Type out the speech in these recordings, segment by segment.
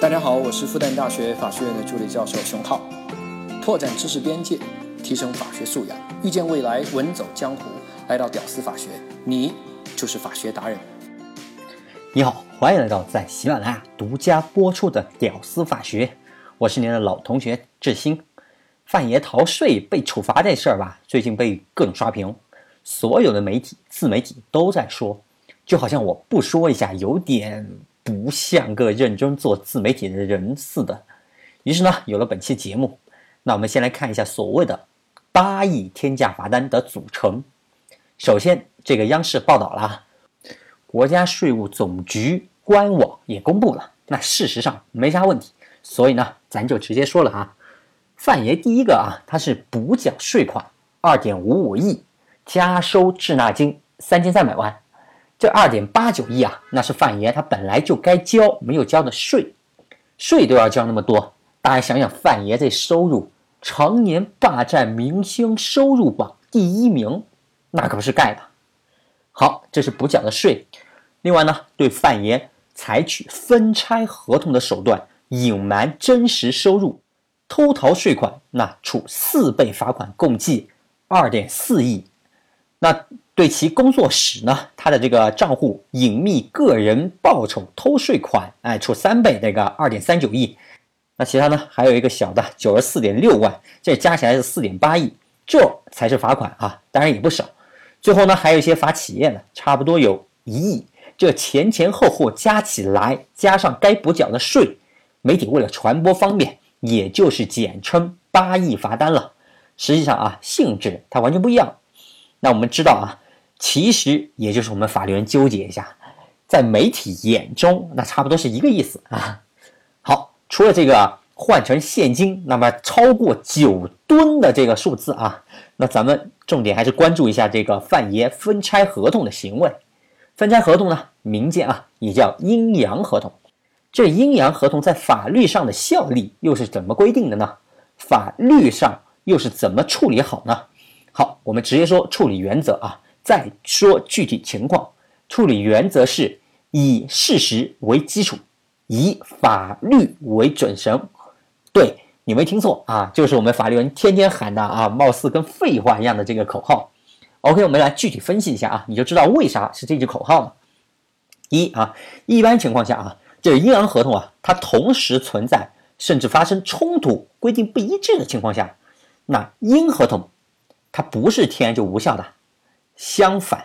大家好，我是复旦大学法学院的助理教授熊浩。拓展知识边界，提升法学素养，遇见未来，稳走江湖。来到屌丝法学，你就是法学达人。你好，欢迎来到在喜马拉雅独家播出的《屌丝法学》，我是您的老同学志新。范爷逃税被处罚这事儿吧，最近被各种刷屏，所有的媒体、自媒体都在说，就好像我不说一下，有点。不像个认真做自媒体的人似的，于是呢，有了本期节目。那我们先来看一下所谓的八亿天价罚单的组成。首先，这个央视报道了，国家税务总局官网也公布了，那事实上没啥问题。所以呢，咱就直接说了啊，范爷第一个啊，他是补缴税款二点五五亿，加收滞纳金三千三百万。这二点八九亿啊，那是范爷他本来就该交没有交的税，税都要交那么多，大家想想，范爷这收入常年霸占明星收入榜第一名，那可不是盖的。好，这是补缴的税。另外呢，对范爷采取分拆合同的手段，隐瞒真实收入，偷逃税款，那处四倍罚款，共计二点四亿。那。对其工作室呢，他的这个账户隐秘个人报酬偷税款，哎，处三倍，那个二点三九亿。那其他呢，还有一个小的九十四点六万，这加起来是四点八亿，这才是罚款啊，当然也不少。最后呢，还有一些罚企业的，差不多有一亿，这前前后后加起来，加上该补缴的税，媒体为了传播方便，也就是简称八亿罚单了。实际上啊，性质它完全不一样。那我们知道啊。其实也就是我们法律人纠结一下，在媒体眼中，那差不多是一个意思啊。好，除了这个换成现金，那么超过九吨的这个数字啊，那咱们重点还是关注一下这个范爷分拆合同的行为。分拆合同呢，民间啊也叫阴阳合同。这阴阳合同在法律上的效力又是怎么规定的呢？法律上又是怎么处理好呢？好，我们直接说处理原则啊。再说具体情况，处理原则是以事实为基础，以法律为准绳。对你没听错啊，就是我们法律人天天喊的啊，貌似跟废话一样的这个口号。OK，我们来具体分析一下啊，你就知道为啥是这句口号了。一啊，一般情况下啊，这阴阳合同啊，它同时存在甚至发生冲突、规定不一致的情况下，那阴合同它不是天然就无效的。相反，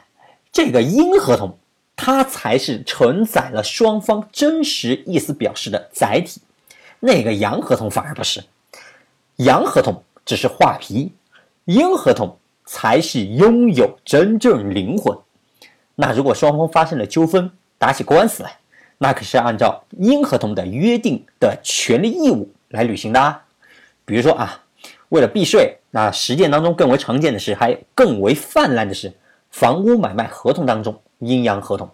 这个阴合同，它才是承载了双方真实意思表示的载体，那个阳合同反而不是。阳合同只是画皮，阴合同才是拥有真正灵魂。那如果双方发生了纠纷，打起官司来，那可是按照阴合同的约定的权利义务来履行的啊。比如说啊，为了避税，那实践当中更为常见的是，还更为泛滥的是。房屋买卖合同当中，阴阳合同，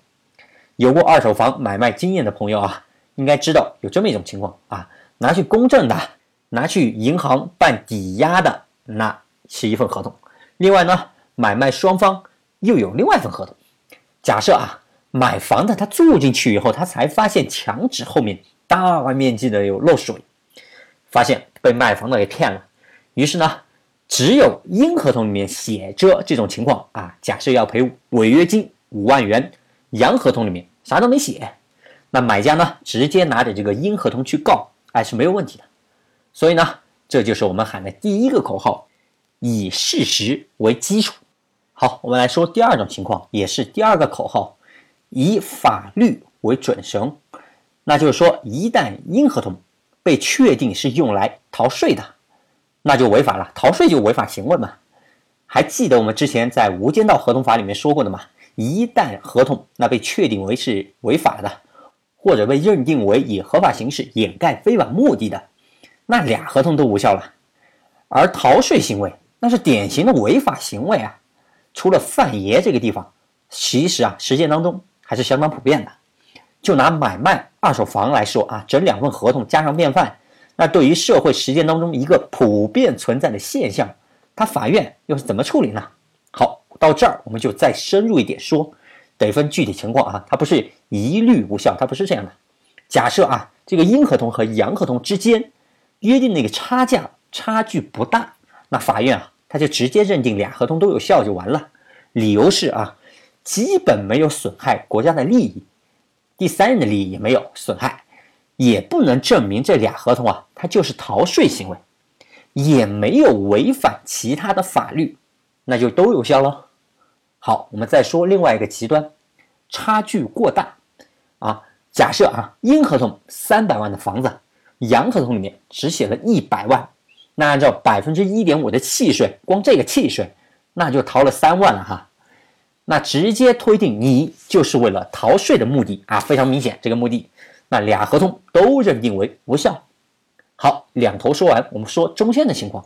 有过二手房买卖经验的朋友啊，应该知道有这么一种情况啊，拿去公证的，拿去银行办抵押的，那是一份合同。另外呢，买卖双方又有另外一份合同。假设啊，买房的他住进去以后，他才发现墙纸后面大面积的有漏水，发现被卖房的给骗了，于是呢。只有阴合同里面写着这种情况啊，假设要赔违约金五万元，阳合同里面啥都没写，那买家呢直接拿着这个阴合同去告，哎是没有问题的。所以呢，这就是我们喊的第一个口号，以事实为基础。好，我们来说第二种情况，也是第二个口号，以法律为准绳。那就是说，一旦阴合同被确定是用来逃税的。那就违法了，逃税就违法行为嘛。还记得我们之前在《无间道合同法》里面说过的吗？一旦合同那被确定为是违法的，或者被认定为以合法形式掩盖非法目的的，那俩合同都无效了。而逃税行为那是典型的违法行为啊。除了范爷这个地方，其实啊，实践当中还是相当普遍的。就拿买卖二手房来说啊，整两份合同加上便饭。那对于社会实践当中一个普遍存在的现象，他法院又是怎么处理呢？好，到这儿我们就再深入一点说，得分具体情况啊，它不是一律无效，它不是这样的。假设啊，这个阴合同和阳合同之间约定那个差价差距不大，那法院啊他就直接认定俩合同都有效就完了。理由是啊，基本没有损害国家的利益，第三人的利益也没有损害，也不能证明这俩合同啊它就是逃税行为，也没有违反其他的法律，那就都有效了。好，我们再说另外一个极端，差距过大啊。假设啊，阴合同三百万的房子，阳合同里面只写了一百万，那按照百分之一点五的契税，光这个契税，那就逃了三万了哈。那直接推定你就是为了逃税的目的啊，非常明显这个目的，那俩合同都认定为无效。好，两头说完，我们说中间的情况。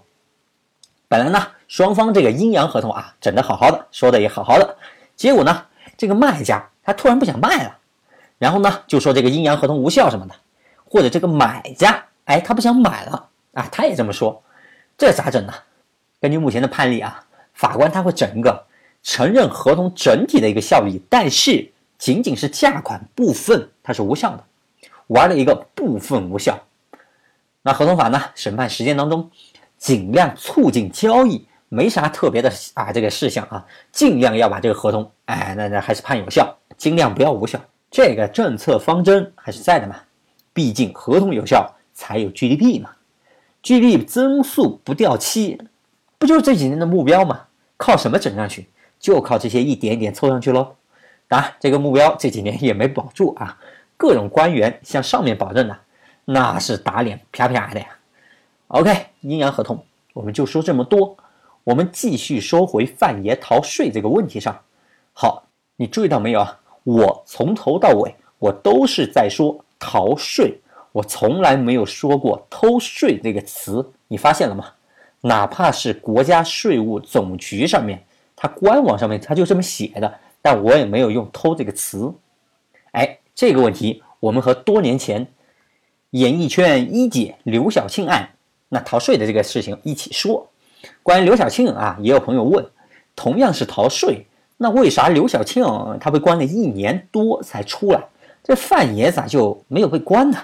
本来呢，双方这个阴阳合同啊，整得好好的，说的也好好的，结果呢，这个卖家他突然不想卖了。然后呢，就说这个阴阳合同无效什么的，或者这个买家，哎，他不想买了啊，他也这么说，这咋整呢？根据目前的判例啊，法官他会整一个承认合同整体的一个效力，但是仅仅是价款部分它是无效的，玩了一个部分无效。那合同法呢，审判实践当中尽量促进交易，没啥特别的啊这个事项啊，尽量要把这个合同，哎，那那还是判有效，尽量不要无效。这个政策方针还是在的嘛，毕竟合同有效才有 GDP 嘛，GDP 增速不掉期，不就是这几年的目标嘛？靠什么整上去？就靠这些一点一点凑上去喽。当然，这个目标这几年也没保住啊，各种官员向上面保证的，那是打脸啪啪的呀。OK，阴阳合同我们就说这么多，我们继续说回范爷逃税这个问题上。好，你注意到没有啊？我从头到尾，我都是在说逃税，我从来没有说过偷税这个词，你发现了吗？哪怕是国家税务总局上面，它官网上面它就这么写的，但我也没有用偷这个词。哎，这个问题我们和多年前演艺圈一姐刘晓庆案那逃税的这个事情一起说。关于刘晓庆啊，也有朋友问，同样是逃税。那为啥刘晓庆他被关了一年多才出来？这范爷咋就没有被关呢？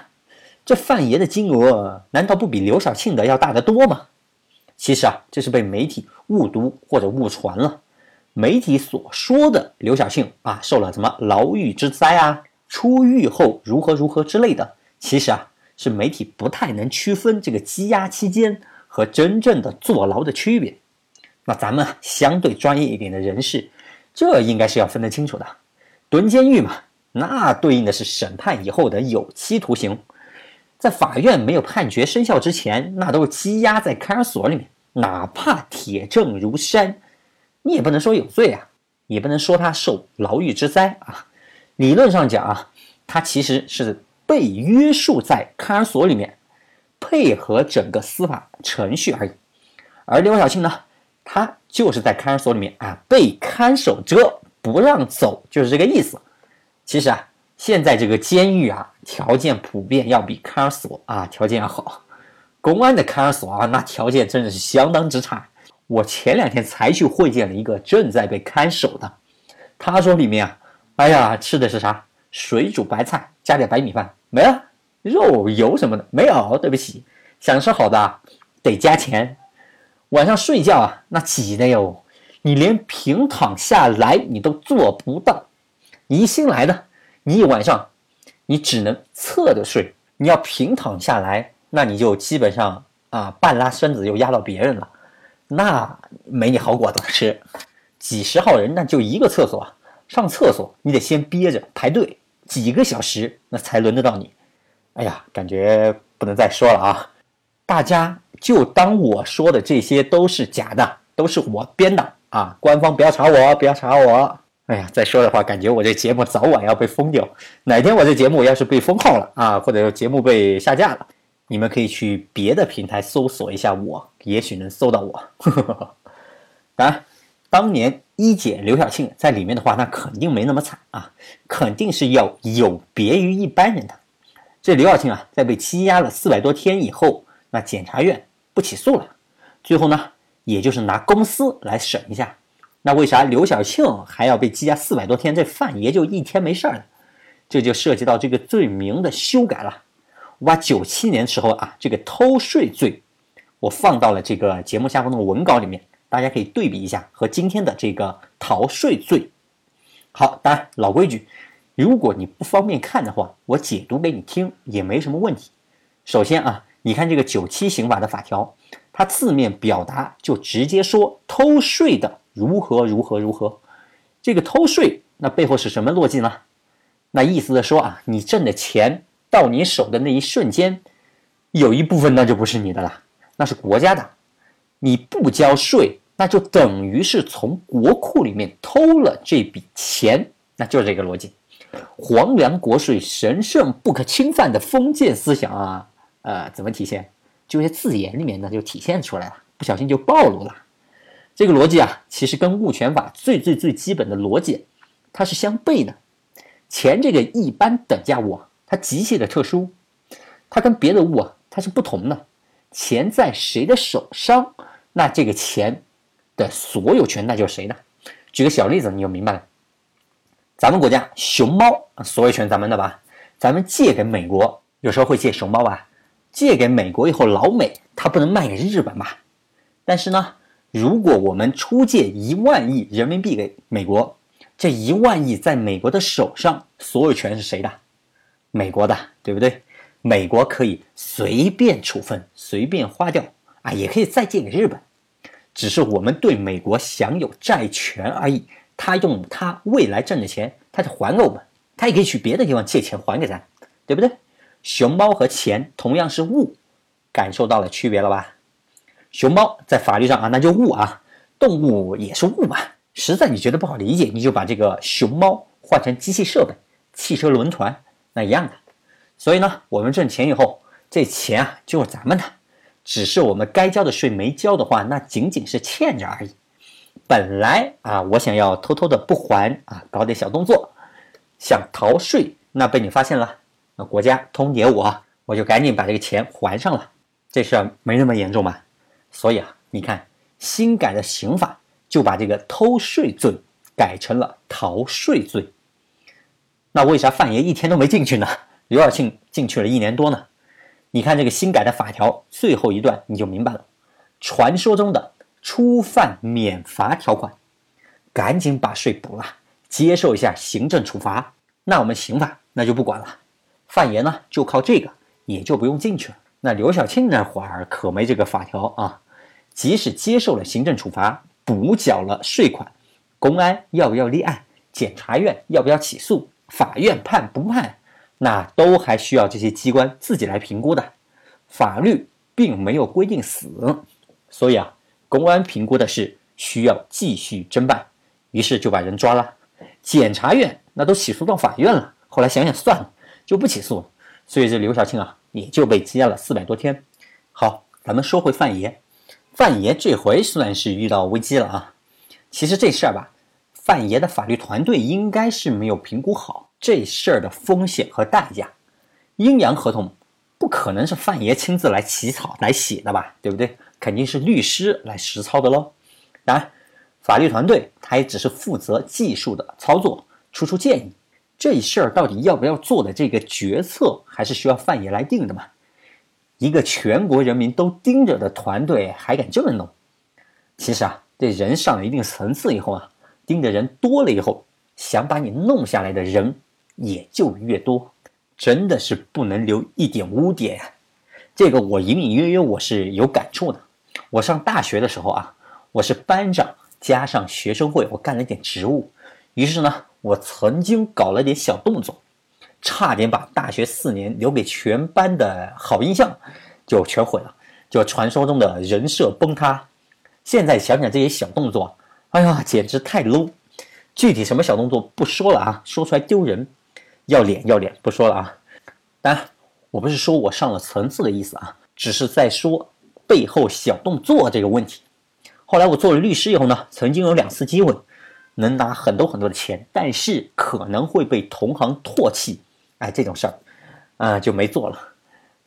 这范爷的金额难道不比刘晓庆的要大得多吗？其实啊，这是被媒体误读或者误传了。媒体所说的刘晓庆啊受了什么牢狱之灾啊，出狱后如何如何之类的，其实啊是媒体不太能区分这个羁押期间和真正的坐牢的区别。那咱们相对专业一点的人士。这应该是要分得清楚的，蹲监狱嘛，那对应的是审判以后的有期徒刑，在法院没有判决生效之前，那都是羁押在看守所里面，哪怕铁证如山，你也不能说有罪啊，也不能说他受牢狱之灾啊。理论上讲啊，他其实是被约束在看守所里面，配合整个司法程序而已。而刘晓庆呢？他就是在看守所里面啊，被看守着不让走，就是这个意思。其实啊，现在这个监狱啊，条件普遍要比看守所啊条件要好。公安的看守所啊，那条件真的是相当之差。我前两天才去会见了一个正在被看守的，他说里面啊，哎呀，吃的是啥？水煮白菜加点白米饭，没了，肉油什么的没有。对不起，想吃好的得加钱。晚上睡觉啊，那挤的哟，你连平躺下来你都做不到。你一新来的，你一晚上，你只能侧着睡。你要平躺下来，那你就基本上啊，半拉身子又压到别人了，那没你好果子吃。几十号人，那就一个厕所，上厕所你得先憋着排队几个小时，那才轮得到你。哎呀，感觉不能再说了啊，大家。就当我说的这些都是假的，都是我编的啊！官方不要查我，不要查我！哎呀，再说的话，感觉我这节目早晚要被封掉。哪天我这节目要是被封号了啊，或者节目被下架了，你们可以去别的平台搜索一下我，也许能搜到我。当 然，当年一姐刘晓庆在里面的话，那肯定没那么惨啊，肯定是要有别于一般人的。这刘晓庆啊，在被羁押了四百多天以后，那检察院。不起诉了，最后呢，也就是拿公司来审一下。那为啥刘晓庆还要被羁押四百多天，这范爷就一天没事儿呢？这就涉及到这个罪名的修改了。我把九七年时候啊这个偷税罪，我放到了这个节目下方的文稿里面，大家可以对比一下和今天的这个逃税罪。好，当然老规矩，如果你不方便看的话，我解读给你听也没什么问题。首先啊，你看这个九七刑法的法条，它字面表达就直接说偷税的如何如何如何。这个偷税，那背后是什么逻辑呢？那意思的说啊，你挣的钱到你手的那一瞬间，有一部分那就不是你的了，那是国家的。你不交税，那就等于是从国库里面偷了这笔钱，那就是这个逻辑。皇粮国税神圣不可侵犯的封建思想啊，呃，怎么体现？就些字眼里面呢就体现出来了，不小心就暴露了。这个逻辑啊，其实跟物权法最最最基本的逻辑，它是相悖的。钱这个一般等价物啊，它极其的特殊，它跟别的物啊，它是不同的。钱在谁的手上，那这个钱的所有权那就是谁的。举个小例子，你就明白了。咱们国家熊猫所有权咱们的吧？咱们借给美国，有时候会借熊猫吧？借给美国以后，老美他不能卖给日本吧？但是呢，如果我们出借一万亿人民币给美国，这一万亿在美国的手上，所有权是谁的？美国的，对不对？美国可以随便处分、随便花掉啊，也可以再借给日本，只是我们对美国享有债权而已。他用他未来挣的钱，他就还给我们，他也可以去别的地方借钱还给咱，对不对？熊猫和钱同样是物，感受到了区别了吧？熊猫在法律上啊，那就物啊，动物也是物嘛。实在你觉得不好理解，你就把这个熊猫换成机器设备、汽车轮船，那一样的。所以呢，我们挣钱以后，这钱啊就是咱们的，只是我们该交的税没交的话，那仅仅是欠着而已。本来啊，我想要偷偷的不还啊，搞点小动作，想逃税，那被你发现了，那国家通牒我，我就赶紧把这个钱还上了。这事儿没那么严重吧？所以啊，你看新改的刑法。就把这个偷税罪改成了逃税罪。那为啥范爷一天都没进去呢？刘晓庆进去了一年多呢？你看这个新改的法条最后一段，你就明白了。传说中的初犯免罚条款，赶紧把税补了，接受一下行政处罚。那我们刑法那就不管了，范爷呢就靠这个，也就不用进去了。那刘晓庆那会儿可没这个法条啊，即使接受了行政处罚。补缴了税款，公安要不要立案？检察院要不要起诉？法院判不判？那都还需要这些机关自己来评估的。法律并没有规定死，所以啊，公安评估的是需要继续侦办，于是就把人抓了。检察院那都起诉到法院了，后来想想算了，就不起诉了。所以这刘晓庆啊，也就被羁押了四百多天。好，咱们说回范爷。范爷这回算是遇到危机了啊！其实这事儿吧，范爷的法律团队应该是没有评估好这事儿的风险和代价。阴阳合同不可能是范爷亲自来起草来写的吧？对不对？肯定是律师来实操的喽。当然，法律团队他也只是负责技术的操作，出出建议。这事儿到底要不要做的这个决策，还是需要范爷来定的嘛？一个全国人民都盯着的团队还敢这么弄？其实啊，这人上了一定层次以后啊，盯的人多了以后，想把你弄下来的人也就越多，真的是不能留一点污点呀。这个我隐隐约约我是有感触的。我上大学的时候啊，我是班长加上学生会，我干了点职务，于是呢，我曾经搞了点小动作。差点把大学四年留给全班的好印象就全毁了，就传说中的人设崩塌。现在想想这些小动作，哎呀，简直太 low。具体什么小动作不说了啊，说出来丢人，要脸要脸，不说了啊。当然，我不是说我上了层次的意思啊，只是在说背后小动作这个问题。后来我做了律师以后呢，曾经有两次机会能拿很多很多的钱，但是可能会被同行唾弃。哎，这种事儿，啊，就没做了。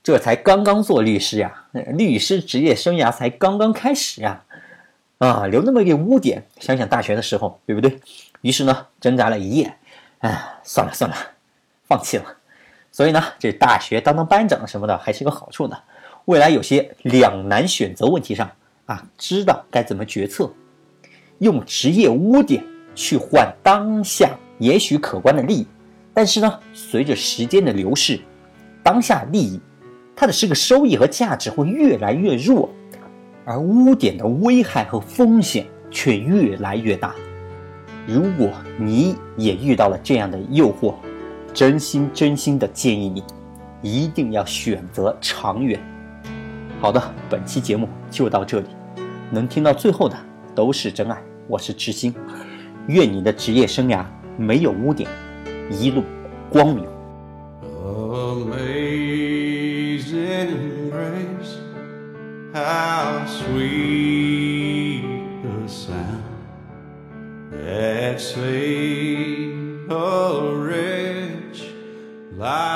这才刚刚做律师呀，律师职业生涯才刚刚开始呀，啊，留那么一个污点，想想大学的时候，对不对？于是呢，挣扎了一夜，哎，算了算了，放弃了。所以呢，这大学当当班长什么的还是有好处的。未来有些两难选择问题上啊，知道该怎么决策，用职业污点去换当下也许可观的利益，但是呢，随着时间的流逝，当下利益它的这个收益和价值会越来越弱，而污点的危害和风险却越来越大。如果你也遇到了这样的诱惑，真心真心的建议你，一定要选择长远。好的，本期节目就到这里，能听到最后的都是真爱。我是知心，愿你的职业生涯没有污点，一路光明。How sweet the sound saved Live.